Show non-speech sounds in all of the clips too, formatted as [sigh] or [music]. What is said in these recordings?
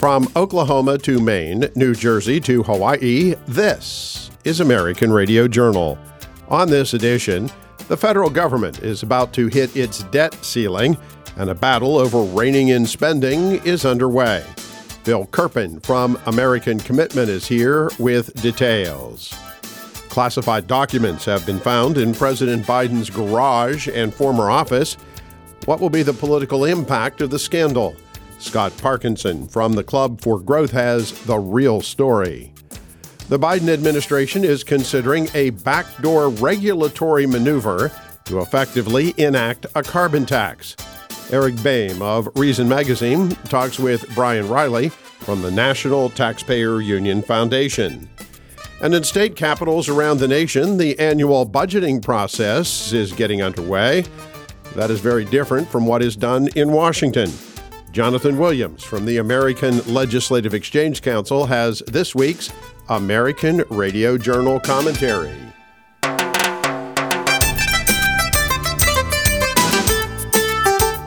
From Oklahoma to Maine, New Jersey to Hawaii, this is American Radio Journal. On this edition, the federal government is about to hit its debt ceiling, and a battle over reining in spending is underway. Phil Kerpen from American Commitment is here with details. Classified documents have been found in President Biden's garage and former office. What will be the political impact of the scandal? Scott Parkinson from the Club for Growth has the real story. The Biden administration is considering a backdoor regulatory maneuver to effectively enact a carbon tax. Eric Boehm of Reason Magazine talks with Bryan Riley from the National Taxpayer Union Foundation. And in state capitals around the nation, the annual budgeting process is getting underway. That is very different from what is done in Washington. Jonathan Williams from the American Legislative Exchange Council has this week's American Radio Journal commentary.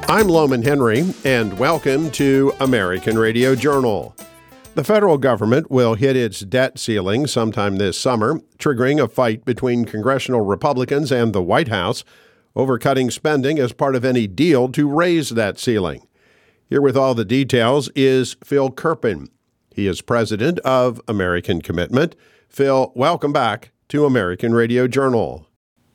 I'm Lowman Henry, and welcome to American Radio Journal. The federal government will hit its debt ceiling sometime this summer, triggering a fight between congressional Republicans and the White House over cutting spending as part of any deal to raise that ceiling. Here with all the details is Phil Kerpen. He is president of American Commitment. Phil, welcome back to American Radio Journal.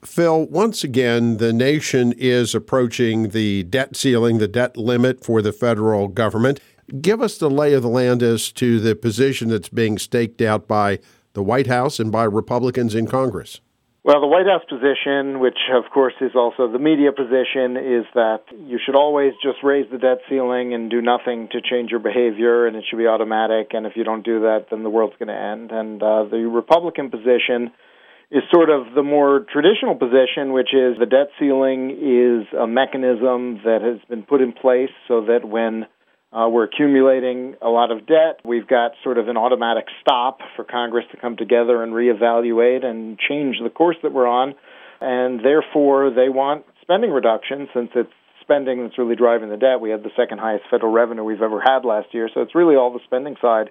Phil, once again, the nation is approaching the debt ceiling, the debt limit for the federal government. Give us the lay of the land as to the position that's being staked out by the White House and by Republicans in Congress. Well, the White House position, which of course is also the media position, is that you should always just raise the debt ceiling and do nothing to change your behavior, and it should be automatic. And if you don't do that, then the world's going to end. And uh, the Republican position is sort of the more traditional position, which is the debt ceiling is a mechanism that has been put in place so that when uh, we're accumulating a lot of debt. We've got sort of an automatic stop for Congress to come together and reevaluate and change the course that we're on. And therefore, they want spending reduction since it's spending that's really driving the debt. We had the second highest federal revenue we've ever had last year. So it's really all the spending side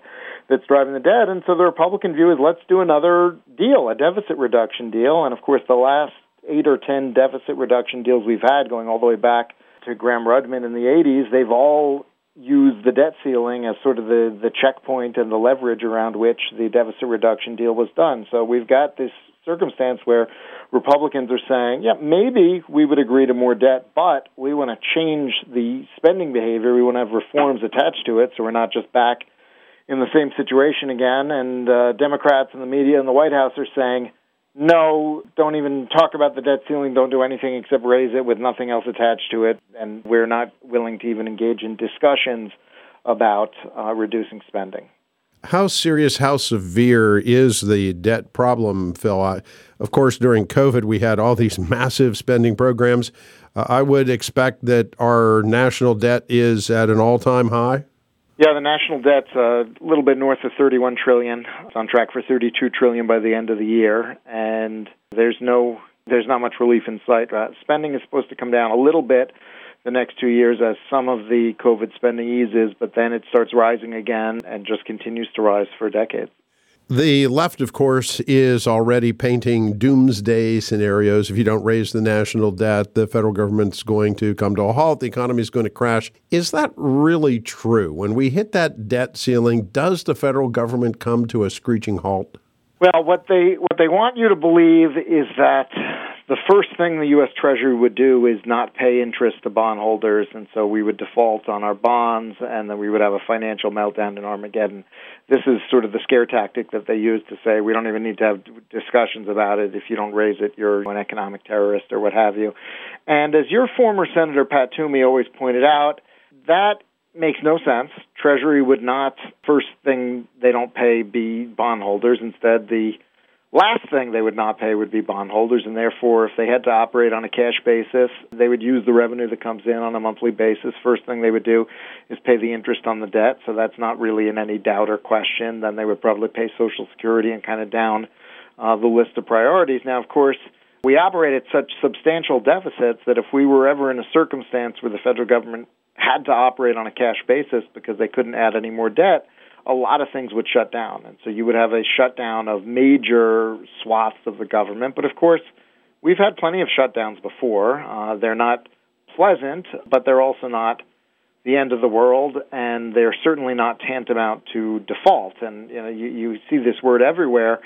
that's driving the debt. And so the Republican view is let's do another deal, a deficit reduction deal. And of course, the last eight or ten deficit reduction deals we've had going all the way back to Gramm Rudman in the 80s, they've all use the debt ceiling as sort of the, the checkpoint and the leverage around which the deficit reduction deal was done. So we've got this circumstance where Republicans are saying, yeah, maybe we would agree to more debt, but we want to change the spending behavior. We want to have reforms attached to it so we're not just back in the same situation again. And uh, Democrats and the media and the White House are saying, no, don't even talk about the debt ceiling. Don't do anything except raise it with nothing else attached to it. And we're not willing to even engage in discussions about uh, reducing spending. How serious, how severe is the debt problem, Phil? I, of course, during COVID, we had all these [laughs] massive spending programs. Uh, I would expect that our national debt is at an all time high. Yeah, the national debt's a little bit north of 31 trillion. It's on track for 32 trillion by the end of the year, and there's no there's not much relief in sight. Uh, spending is supposed to come down a little bit the next two years as some of the COVID spending eases, but then it starts rising again and just continues to rise for decades. The left, of course, is already painting doomsday scenarios. If you don't raise the national debt, the federal government's going to come to a halt, the economy is going to crash. Is that really true? When we hit that debt ceiling, does the federal government come to a screeching halt? Well, what they what they want you to believe is that the first thing the U.S. Treasury would do is not pay interest to bondholders, and so we would default on our bonds, and then we would have a financial meltdown in Armageddon. This is sort of the scare tactic that they use to say we don't even need to have discussions about it. If you don't raise it, you're an economic terrorist or what have you. And as your former Senator Pat Toomey always pointed out, that makes no sense. Treasury would not, first thing they don't pay, be bondholders. Instead, the Last thing they would not pay would be bondholders, and therefore, if they had to operate on a cash basis, they would use the revenue that comes in on a monthly basis. First thing they would do is pay the interest on the debt, so that's not really in any doubt or question. Then they would probably pay Social Security and kind of down uh, the list of priorities. Now, of course, we operate at such substantial deficits that if we were ever in a circumstance where the federal government had to operate on a cash basis because they couldn't add any more debt, a lot of things would shut down. And so you would have a shutdown of major swaths of the government. But of course, we've had plenty of shutdowns before. Uh, they're not pleasant, but they're also not the end of the world, and they're certainly not tantamount to default. And you know, you, you see this word everywhere.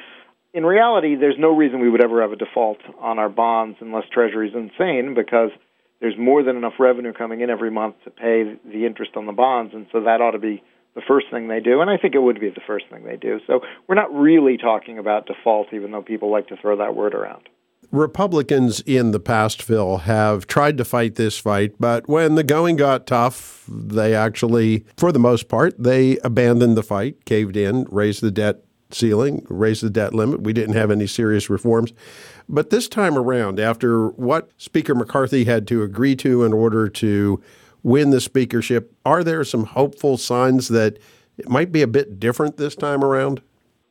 In reality, there's no reason we would ever have a default on our bonds unless Treasury's insane, because there's more than enough revenue coming in every month to pay the interest on the bonds, and so that ought to be the first thing they do, and I think it would be the first thing they do. So we're not really talking about default, even though people like to throw that word around. Republicans in the past, Phil, have tried to fight this fight, but when the going got tough, they actually, for the most part, they abandoned the fight, caved in, raised the debt ceiling, raised the debt limit. We didn't have any serious reforms. But this time around, after what Speaker McCarthy had to agree to in order to win the speakership, are there some hopeful signs that it might be a bit different this time around?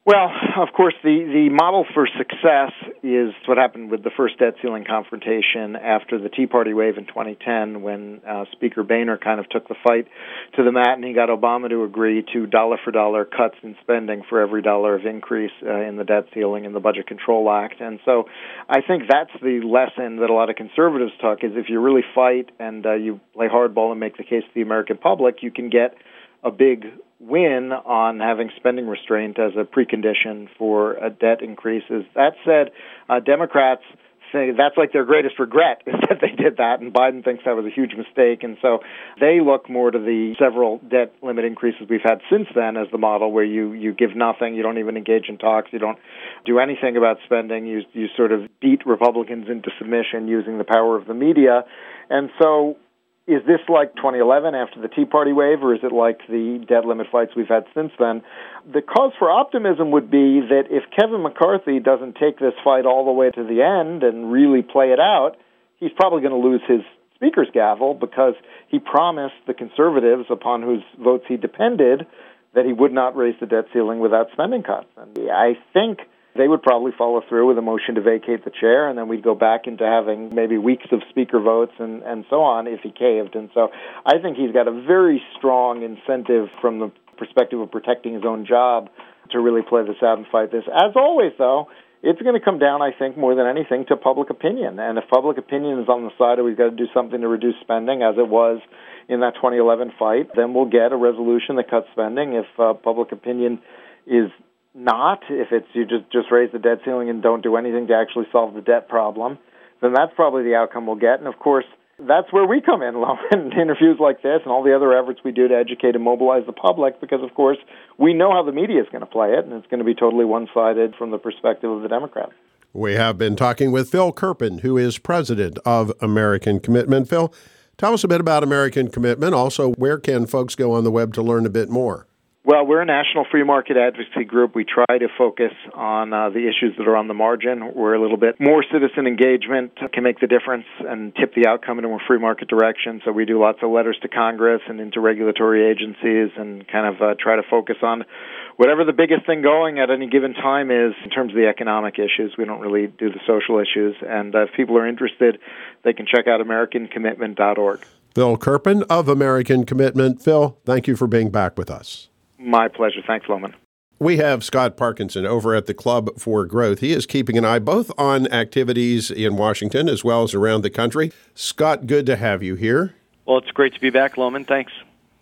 Well, of course, the, the model for success is what happened with the first debt ceiling confrontation after the Tea Party wave in 2010 when uh, Speaker Boehner kind of took the fight to the mat and he got Obama to agree to dollar for dollar cuts in spending for every dollar of increase uh, in the debt ceiling in the Budget Control Act. And so I think that's the lesson that a lot of conservatives took is if you really fight and uh, you play hardball and make the case to the American public, you can get a big win on having spending restraint as a precondition for a debt increases. That said, uh, Democrats say that's like their greatest regret [laughs] is that they did that, and Biden thinks that was a huge mistake, and so they look more to the several debt limit increases we've had since then as the model where you you give nothing, you don't even engage in talks, you don't do anything about spending, you you sort of beat Republicans into submission using the power of the media, and so is this like 2011 after the Tea Party wave, or is it like the debt limit fights we've had since then? The cause for optimism would be that if Kevin McCarthy doesn't take this fight all the way to the end and really play it out, he's probably going to lose his speaker's gavel because he promised the conservatives, upon whose votes he depended, that he would not raise the debt ceiling without spending cuts. And I think they would probably follow through with a motion to vacate the chair, and then we'd go back into having maybe weeks of speaker votes and, and so on if he caved. And so I think he's got a very strong incentive from the perspective of protecting his own job to really play this out and fight this. As always, though, it's going to come down, I think, more than anything to public opinion. And if public opinion is on the side of we've got to do something to reduce spending, as it was in that 2011 fight, then we'll get a resolution that cuts spending. If uh, public opinion is not, if it's you just just raise the debt ceiling and don't do anything to actually solve the debt problem, then that's probably the outcome we'll get. And of course, that's where we come in, [laughs] in interviews like this and all the other efforts we do to educate and mobilize the public, because of course we know how the media is going to play it, and it's going to be totally one-sided from the perspective of the Democrats. We have been talking with Phil Kerpen, who is president of American Commitment. Phil, tell us a bit about American Commitment. Also, where can folks go on the web to learn a bit more? Well, we're a national free market advocacy group. We try to focus on uh, the issues that are on the margin. We're a little bit more citizen engagement can make the difference and tip the outcome in a more free market direction. So we do lots of letters to Congress and into regulatory agencies and kind of uh, try to focus on whatever the biggest thing going at any given time is in terms of the economic issues. We don't really do the social issues. And uh, if people are interested, they can check out AmericanCommitment.org. Phil Kerpen of American Commitment. Phil, thank you for being back with us. My pleasure. Thanks, Lowman. We have Scott Parkinson over at the Club for Growth. He is keeping an eye both on activities in Washington as well as around the country. Scott, good to have you here. Well, it's great to be back, Lowman. Thanks.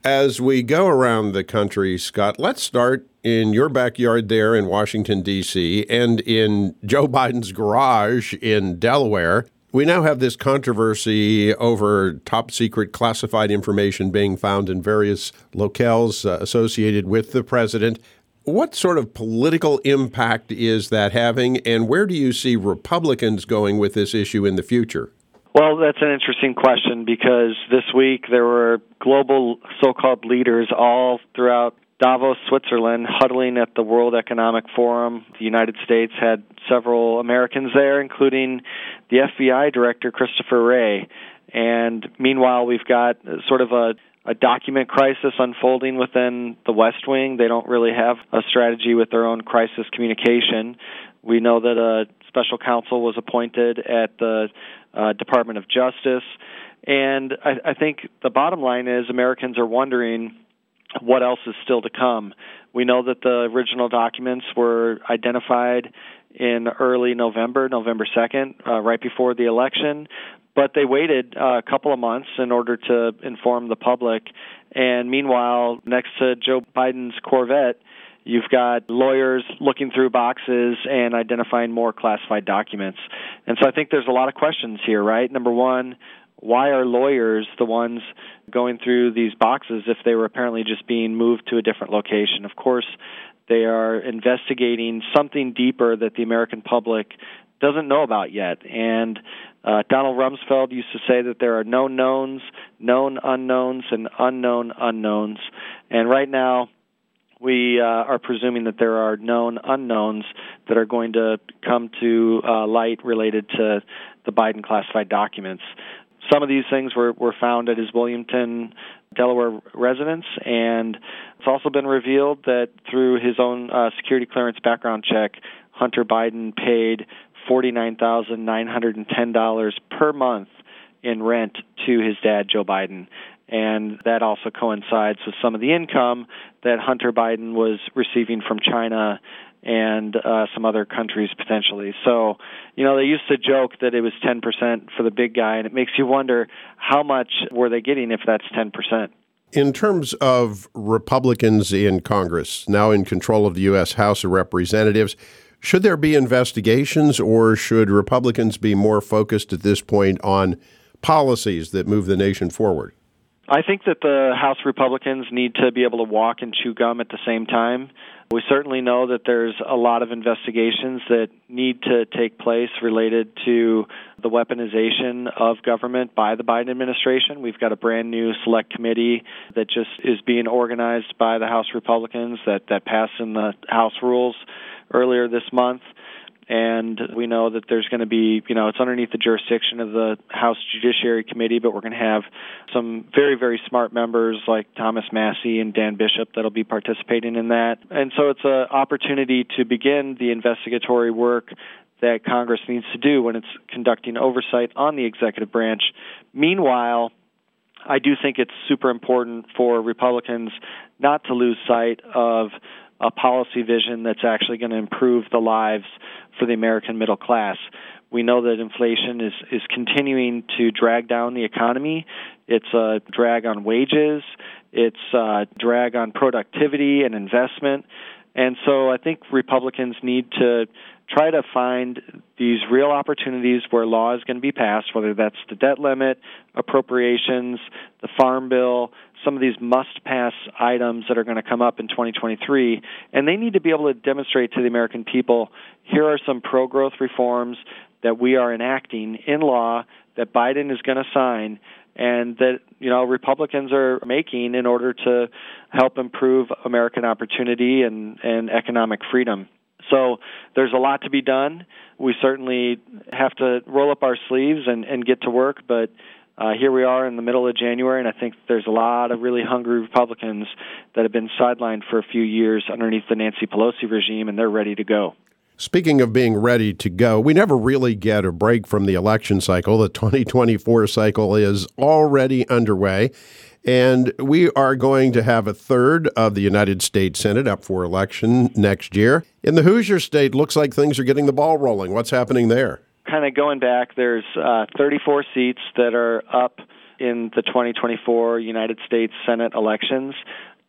As we go around the country, Scott, let's start in your backyard there in Washington, D.C., and in Joe Biden's garage in Delaware. We now have this controversy over top secret classified information being found in various locales uh, associated with the president. What sort of political impact is that having, and where do you see Republicans going with this issue in the future? Well, that's an interesting question because this week there were global so called leaders all throughout Davos, Switzerland, huddling at the World Economic Forum. The United States had several Americans there, including the FBI director, Christopher Wray. And meanwhile, we've got sort of a a document crisis unfolding within the West Wing. They don't really have a strategy with their own crisis communication. We know that a special counsel was appointed at the uh, Department of Justice. And I, I think the bottom line is Americans are wondering what else is still to come. We know that the original documents were identified in early November, November 2nd, uh, right before the election, but they waited uh, a couple of months in order to inform the public. And meanwhile, next to Joe Biden's Corvette, you've got lawyers looking through boxes and identifying more classified documents. And so I think there's a lot of questions here, right? Number one, why are lawyers the ones going through these boxes if they were apparently just being moved to a different location? Of course, they are investigating something deeper that the American public doesn't know about yet. And uh, Donald Rumsfeld used to say that there are known knowns, known unknowns, and unknown unknowns. And right now, we uh, are presuming that there are known unknowns that are going to come to uh, light related to the Biden classified documents. Some of these things were, were found at his Wilmington, Delaware residence, and it's also been revealed that through his own uh, security clearance background check, Hunter Biden paid $49,910 per month in rent to his dad, Joe Biden. And that also coincides with some of the income that Hunter Biden was receiving from China and uh, some other countries potentially. So, you know, they used to joke that it was 10% for the big guy, and it makes you wonder how much were they getting if that's 10%. In terms of Republicans in Congress, now in control of the U.S. House of Representatives, should there be investigations or should Republicans be more focused at this point on policies that move the nation forward? I think that the House Republicans need to be able to walk and chew gum at the same time. We certainly know that there's a lot of investigations that need to take place related to the weaponization of government by the Biden administration. We've got a brand new select committee that just is being organized by the House Republicans that, that passed in the House rules earlier this month and we know that there's going to be, you know, it's underneath the jurisdiction of the House Judiciary Committee, but we're going to have some very, very smart members like Thomas Massie and Dan Bishop that'll be participating in that. And so it's an opportunity to begin the investigatory work that Congress needs to do when it's conducting oversight on the executive branch. Meanwhile, I do think it's super important for Republicans not to lose sight of a policy vision that's actually going to improve the lives for the American middle class. We know that inflation is, is continuing to drag down the economy. It's a drag on wages. It's a drag on productivity and investment. And so I think Republicans need to try to find these real opportunities where law is going to be passed, whether that's the debt limit, appropriations, the farm bill, some of these must pass items that are going to come up in 2023. And they need to be able to demonstrate to the American people here are some pro growth reforms that we are enacting in law that Biden is going to sign and that you know Republicans are making in order to help improve American opportunity and, and economic freedom. So there's a lot to be done. We certainly have to roll up our sleeves and, and get to work, but uh, here we are in the middle of January, and I think there's a lot of really hungry Republicans that have been sidelined for a few years underneath the Nancy Pelosi regime, and they're ready to go. Speaking of being ready to go, we never really get a break from the election cycle. The 2024 cycle is already underway. And we are going to have a third of the United States Senate up for election next year. In the Hoosier state, looks like things are getting the ball rolling. What's happening there? kind of going back, there's uh, 34 seats that are up in the 2024 United States Senate elections.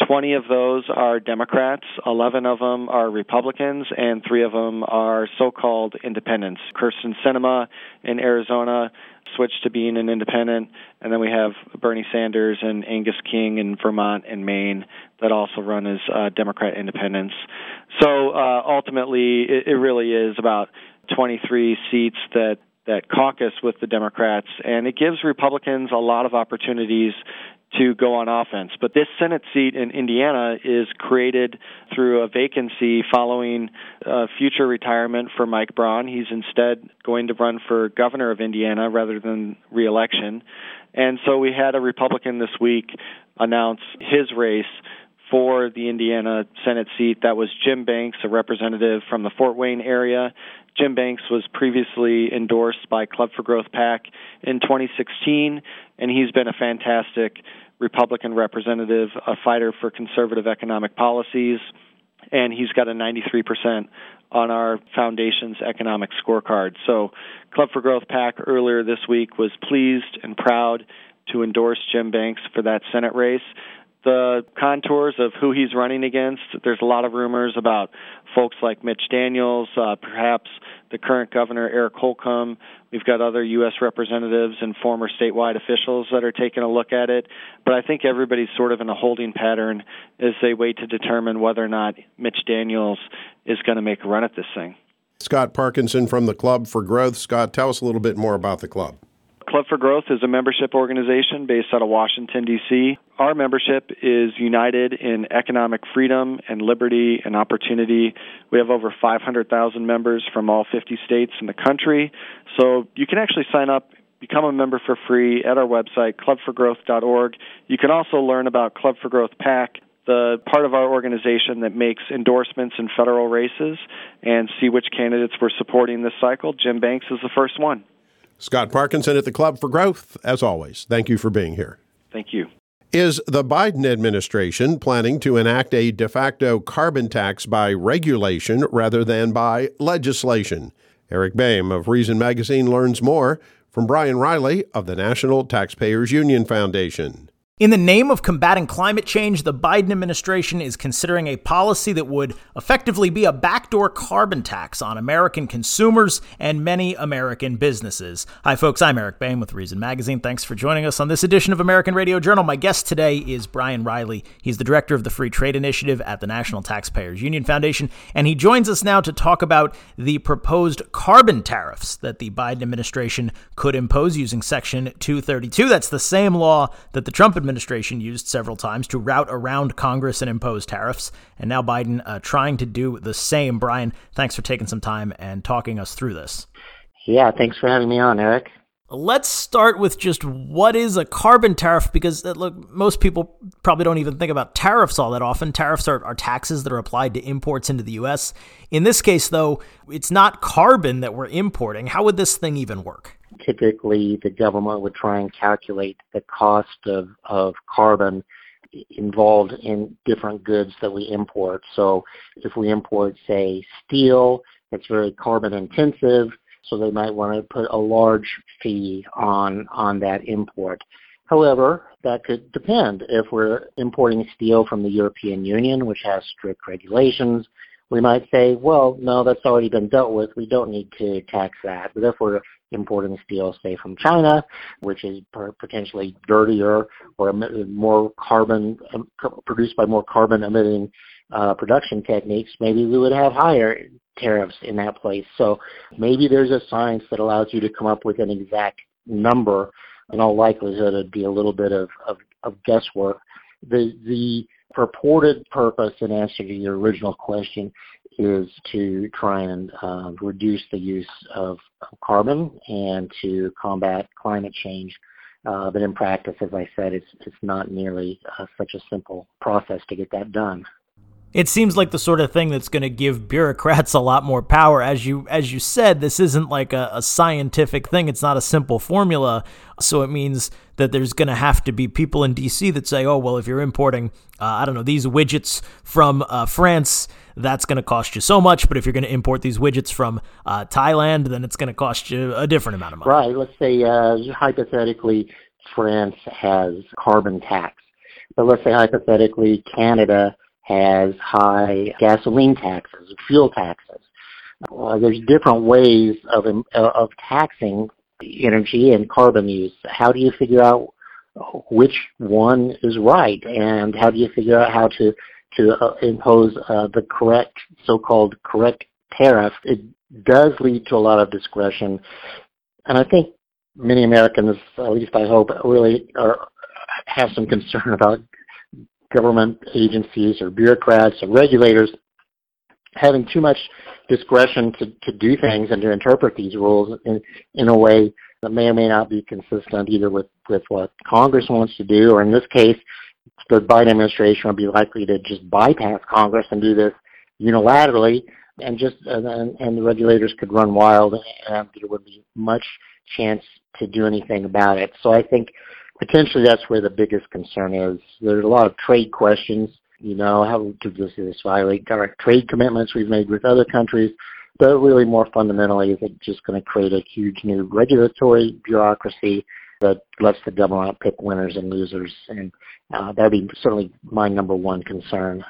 20 of those are Democrats, 11 of them are Republicans, and three of them are so called independents. Kyrsten Sinema in Arizona switched to being an independent, and then we have Bernie Sanders and Angus King in Vermont and Maine that also run as uh, Democrat independents. So uh, ultimately, it, it really is about 23 seats that that caucus with the Democrats, and it gives Republicans a lot of opportunities to go on offense. But this Senate seat in Indiana is created through a vacancy following a future retirement for Mike Braun. He's instead going to run for governor of Indiana rather than reelection. And so we had a Republican this week announce his race for the Indiana Senate seat. That was Jim Banks, a representative from the Fort Wayne area. Jim Banks was previously endorsed by Club for Growth PAC in 2016, and he's been a fantastic Republican representative, a fighter for conservative economic policies, and he's got a 93% on our foundation's economic scorecard. So, Club for Growth PAC earlier this week was pleased and proud to endorse Jim Banks for that Senate race the contours of who he's running against. There's a lot of rumors about folks like Mitch Daniels, uh, perhaps the current governor Eric Holcomb. We've got other U.S. representatives and former statewide officials that are taking a look at it. But I think everybody's sort of in a holding pattern as they wait to determine whether or not Mitch Daniels is going to make a run at this thing. Scott Parkinson from the Club for Growth. Scott, tell us a little bit more about the club. Club for Growth is a membership organization based out of Washington, D.C. Our membership is united in economic freedom and liberty and opportunity. We have over 500,000 members from all 50 states in the country. So you can actually sign up, become a member for free at our website, clubforgrowth.org. You can also learn about Club for Growth PAC, the part of our organization that makes endorsements in federal races, and see which candidates we're supporting this cycle. Jim Banks is the first one. Scott Parkinson at the Club for Growth, as always. Thank you for being here. Thank you. Is the Biden administration planning to enact a de facto carbon tax by regulation rather than by legislation? Eric Boehm of Reason Magazine learns more from Bryan Riley of the National Taxpayers Union Foundation. In the name of combating climate change, the Biden administration is considering a policy that would effectively be a backdoor carbon tax on American consumers and many American businesses. Hi, folks. I'm Eric Boehm with Reason Magazine. Thanks for joining us on this edition of American Radio Journal. My guest today is Bryan Riley. He's the director of the Free Trade Initiative at the National Taxpayers Union Foundation, and he joins us now to talk about the proposed carbon tariffs that the Biden administration could impose using Section 232. That's the same law that the Trump administration administration used several times to route around Congress and impose tariffs. And now Biden uh, trying to do the same. Bryan, thanks for taking some time and talking us through this. Yeah, thanks for having me on, Eric. Let's start with just what is a carbon tariff because uh, look, most people probably don't even think about tariffs all that often. Tariffs are, are taxes that are applied to imports into the U.S. In this case, though, it's not carbon that we're importing. How would this thing even work? Typically the government would try and calculate the cost of, of carbon involved in different goods that we import. So if we import, say, steel, it's very carbon intensive, so they might want to put a large fee on, on that import. However, that could depend. If we're importing steel from the European Union, which has strict regulations, we might say, well, no, that's already been dealt with. We don't need to tax that. But if we're importing steel, say, from China, which is potentially dirtier or more carbon, produced by more carbon emitting uh, production techniques, maybe we would have higher tariffs in that place. So maybe there's a science that allows you to come up with an exact number. In all likelihood, it'd be a little bit of, of, of guesswork. The, the purported purpose in answer to your original question is to try and uh, reduce the use of, carbon and to combat climate change. Uh, but in practice, as I said, it's, it's not nearly uh, such a simple process to get that done. It seems like the sort of thing that's going to give bureaucrats a lot more power. As you as you said, this isn't like a, a scientific thing. It's not a simple formula. So it means that there's going to have to be people in D.C. that say, "Oh, well, if you're importing, uh, I don't know, these widgets from uh, France, that's going to cost you so much. But if you're going to import these widgets from uh, Thailand, then it's going to cost you a different amount of money." Right. Let's say uh, hypothetically, France has carbon tax, but let's say hypothetically Canada has high gasoline taxes, fuel taxes. Uh, there's different ways of of taxing energy and carbon use. How do you figure out which one is right, and how do you figure out how to to uh, impose uh, the correct so-called correct tariff? It does lead to a lot of discretion, and I think many Americans, at least I hope, really are have some concern [laughs] about government agencies or bureaucrats or regulators having too much discretion to, to do things and to interpret these rules in, in a way that may or may not be consistent either with, with what Congress wants to do or in this case, the Biden administration would be likely to just bypass Congress and do this unilaterally, and just and, and the regulators could run wild, and there would be much chance to do anything about it. So I think potentially that's where the biggest concern is. There's a lot of trade questions. You know, how does this violate direct trade commitments we've made with other countries? But really more fundamentally, is it just going to create a huge new regulatory bureaucracy that lets the government pick winners and losers? And uh, that would be certainly my number one concern.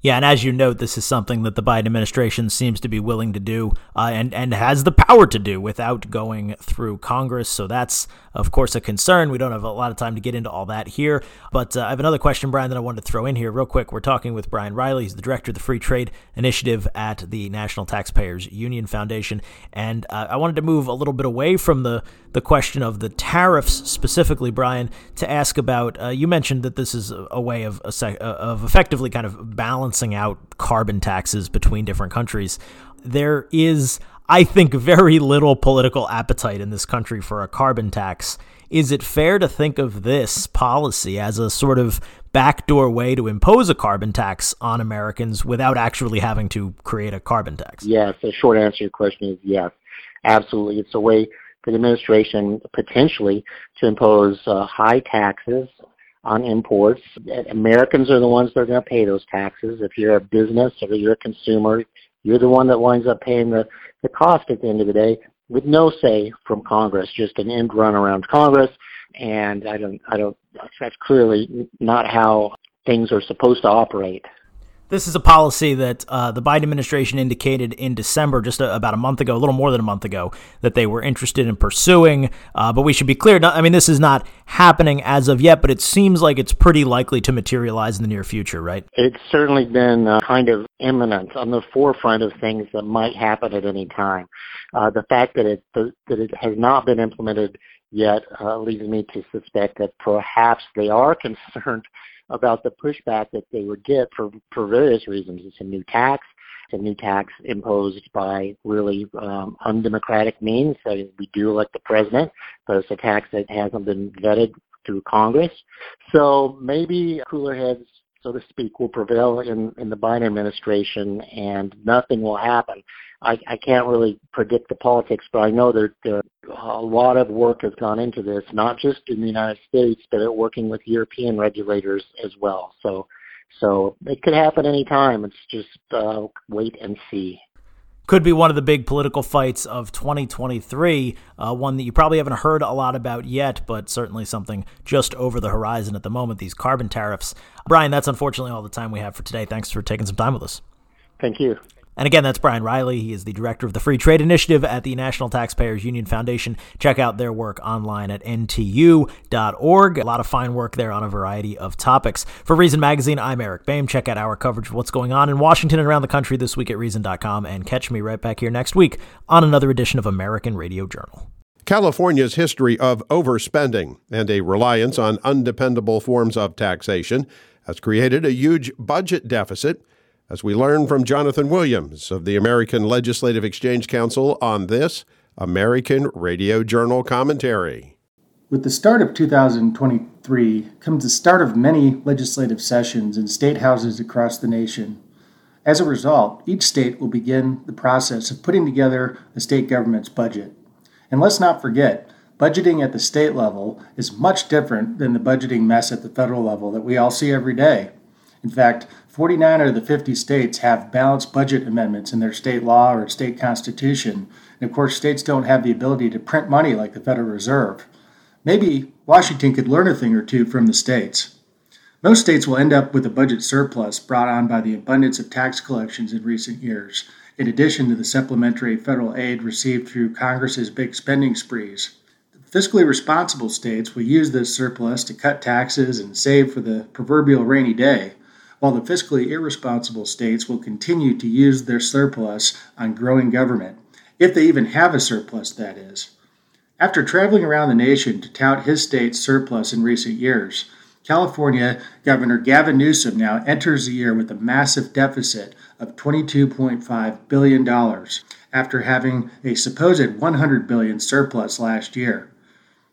Yeah, and as you note, this is something that the Biden administration seems to be willing to do uh, and, and has the power to do without going through Congress. So that's, of course, a concern. We don't have a lot of time to get into all that here. But uh, I have another question, Bryan, that I wanted to throw in here real quick. We're talking with Bryan Riley. He's the director of the Free Trade Initiative at the National Taxpayers Union Foundation. And uh, I wanted to move a little bit away from the, the question of the tariffs specifically, Bryan, to ask about uh, you mentioned that this is a, a way of, of effectively kind of balancing balancing out carbon taxes between different countries. There is, I think, very little political appetite in this country for a carbon tax. Is it fair to think of this policy as a sort of backdoor way to impose a carbon tax on Americans without actually having to create a carbon tax? Yes, the short answer to your question is yes. Absolutely. It's a way for the administration potentially to impose uh, high taxes on imports. Americans are the ones that are going to pay those taxes. If you're a business or you're a consumer, you're the one that winds up paying the, the cost at the end of the day with no say from Congress, just an end run around Congress. And I don't, I don't, that's clearly not how things are supposed to operate. This is a policy that uh, the Biden administration indicated in December, just a, about a month ago, a little more than a month ago, that they were interested in pursuing. Uh, but we should be clear. I mean, this is not happening as of yet, but it seems like it's pretty likely to materialize in the near future, right? It's certainly been uh, kind of imminent on the forefront of things that might happen at any time. Uh, the fact that it that it has not been implemented yet uh, leads me to suspect that perhaps they are [laughs] concerned about the pushback that they would get for, for various reasons. It's a new tax. It's a new tax imposed by really um, undemocratic means. So we do elect the president, but it's a tax that hasn't been vetted through Congress. So maybe cooler heads, so to speak, will prevail in, in the Biden administration and nothing will happen. I, I can't really predict the politics, but I know that there, a lot of work has gone into this, not just in the United States, but working with European regulators as well. So, so it could happen any time. It's just uh, wait and see could be one of the big political fights of 2023, uh, one that you probably haven't heard a lot about yet, but certainly something just over the horizon at the moment these carbon tariffs. Bryan, that's unfortunately all the time we have for today. Thanks for taking some time with us. Thank you. And again, that's Bryan Riley. He is the director of the Free Trade Initiative at the National Taxpayers Union Foundation. Check out their work online at ntu.org. A lot of fine work there on a variety of topics. For Reason Magazine, I'm Eric Boehm. Check out our coverage of what's going on in Washington and around the country this week at Reason.com. And catch me right back here next week on another edition of American Radio Journal. California's history of overspending and a reliance on undependable forms of taxation has created a huge budget deficit as we learn from Jonathan Williams of the American Legislative Exchange Council on this American Radio Journal commentary. With the start of 2023 comes the start of many legislative sessions in state houses across the nation. As a result, each state will begin the process of putting together the state government's budget. And let's not forget, budgeting at the state level is much different than the budgeting mess at the federal level that we all see every day. In fact, 49 out of the 50 states have balanced budget amendments in their state law or state constitution. And of course, states don't have the ability to print money like the Federal Reserve. Maybe Washington could learn a thing or two from the states. Most states will end up with a budget surplus brought on by the abundance of tax collections in recent years, in addition to the supplementary federal aid received through Congress's big spending sprees. Fiscally responsible states will use this surplus to cut taxes and save for the proverbial rainy day while the fiscally irresponsible states will continue to use their surplus on growing government, if they even have a surplus, that is. After traveling around the nation to tout his state's surplus in recent years, California Governor Gavin Newsom now enters the year with a massive deficit of $22.5 billion after having a supposed 100 billion surplus last year.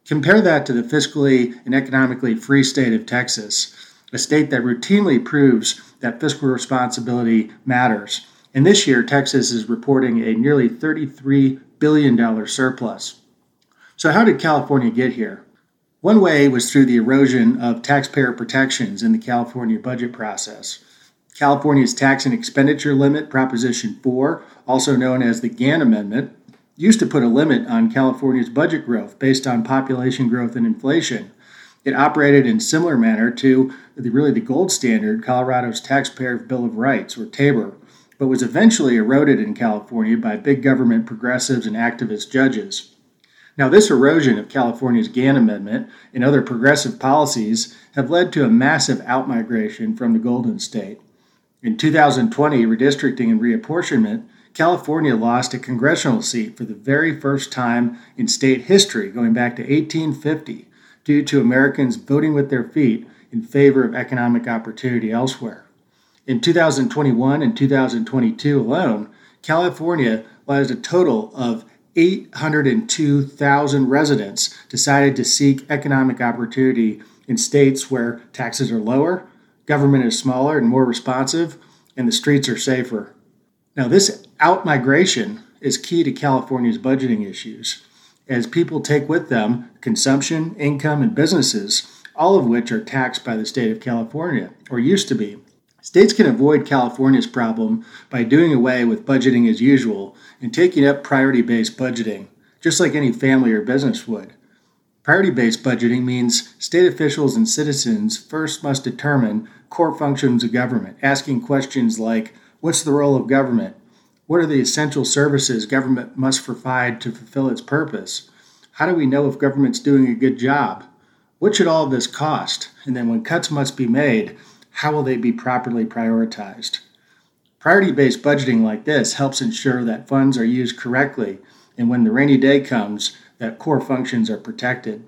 Compare that to the fiscally and economically free state of Texas, a state that routinely proves that fiscal responsibility matters. And this year, Texas is reporting a nearly $33 billion surplus. So, how did California get here? One way was through the erosion of taxpayer protections in the California budget process. California's tax and expenditure limit, Proposition 4, also known as the Gann Amendment, used to put a limit on California's budget growth based on population growth and inflation. It operated in similar manner to the, really the gold standard, Colorado's Taxpayer Bill of Rights, or TABOR, but was eventually eroded in California by big government progressives and activist judges. Now, this erosion of California's Gann Amendment and other progressive policies have led to a massive outmigration from the Golden State. In 2020, redistricting and reapportionment, California lost a congressional seat for the very first time in state history, going back to 1850, due to Americans voting with their feet in favor of economic opportunity elsewhere. In 2021 and 2022 alone, California lost a total of 802,000 residents decided to seek economic opportunity in states where taxes are lower, government is smaller and more responsive, and the streets are safer. Now, this outmigration is key to California's budgeting issues, as people take with them consumption, income, and businesses, all of which are taxed by the state of California, or used to be. States can avoid California's problem by doing away with budgeting as usual and taking up priority based budgeting, just like any family or business would. Priority based budgeting means state officials and citizens first must determine core functions of government, asking questions like What's the role of government? What are the essential services government must provide to fulfill its purpose? How do we know if government's doing a good job? What should all of this cost? And then when cuts must be made, how will they be properly prioritized? Priority based budgeting like this helps ensure that funds are used correctly and when the rainy day comes, that core functions are protected.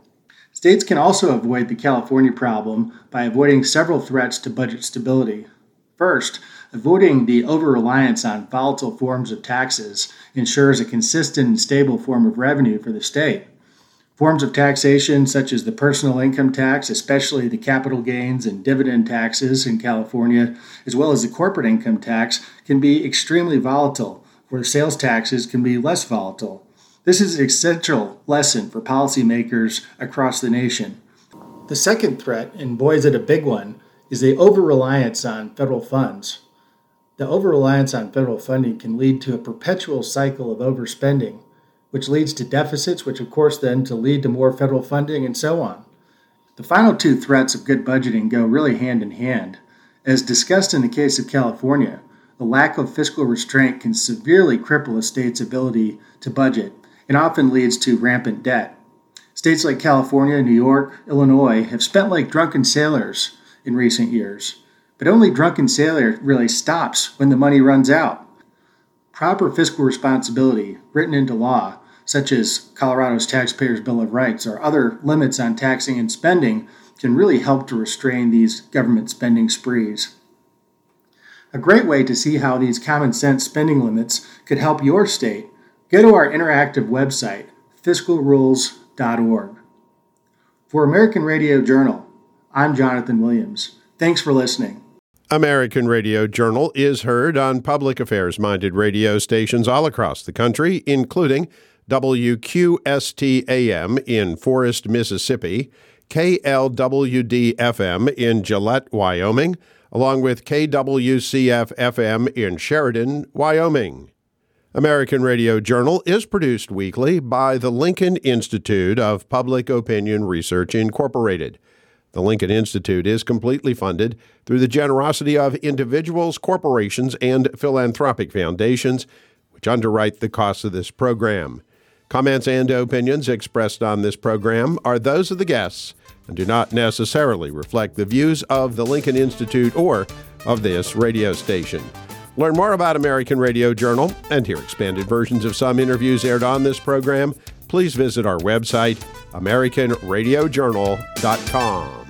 States can also avoid the California problem by avoiding several threats to budget stability. First, avoiding the over reliance on volatile forms of taxes ensures a consistent and stable form of revenue for the state. Forms of taxation, such as the personal income tax, especially the capital gains and dividend taxes in California, as well as the corporate income tax, can be extremely volatile, where sales taxes can be less volatile. This is an essential lesson for policymakers across the nation. The second threat, and boy is it a big one, is the over reliance on federal funds. The over reliance on federal funding can lead to a perpetual cycle of overspending, which leads to deficits, which of course then to lead to more federal funding and so on. The final two threats of good budgeting go really hand in hand. As discussed in the case of California, the lack of fiscal restraint can severely cripple a state's ability to budget and often leads to rampant debt. States like California, New York, Illinois have spent like drunken sailors in recent years, but only drunken sailor really stops when the money runs out. Proper fiscal responsibility, written into law, such as Colorado's Taxpayers' Bill of Rights or other limits on taxing and spending, can really help to restrain these government spending sprees. A great way to see how these common sense spending limits could help your state, go to our interactive website, fiscalrules.org. For American Radio Journal, I'm Jonathan Williams. Thanks for listening. American Radio Journal is heard on public affairs minded radio stations all across the country, including WQST AM in Forest, Mississippi, KLWD FM in Gillette, Wyoming, along with KWCF FM in Sheridan, Wyoming. American Radio Journal is produced weekly by the Lincoln Institute of Public Opinion Research, Incorporated. The Lincoln Institute is completely funded through the generosity of individuals, corporations, and philanthropic foundations, which underwrite the costs of this program. Comments and opinions expressed on this program are those of the guests and do not necessarily reflect the views of the Lincoln Institute or of this radio station. Learn more about American Radio Journal and hear expanded versions of some interviews aired on this program. Please visit our website, AmericanRadioJournal.com.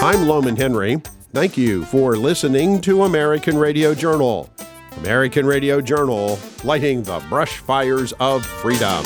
I'm Lowman Henry. Thank you for listening to American Radio Journal. American Radio Journal, lighting the brush fires of freedom.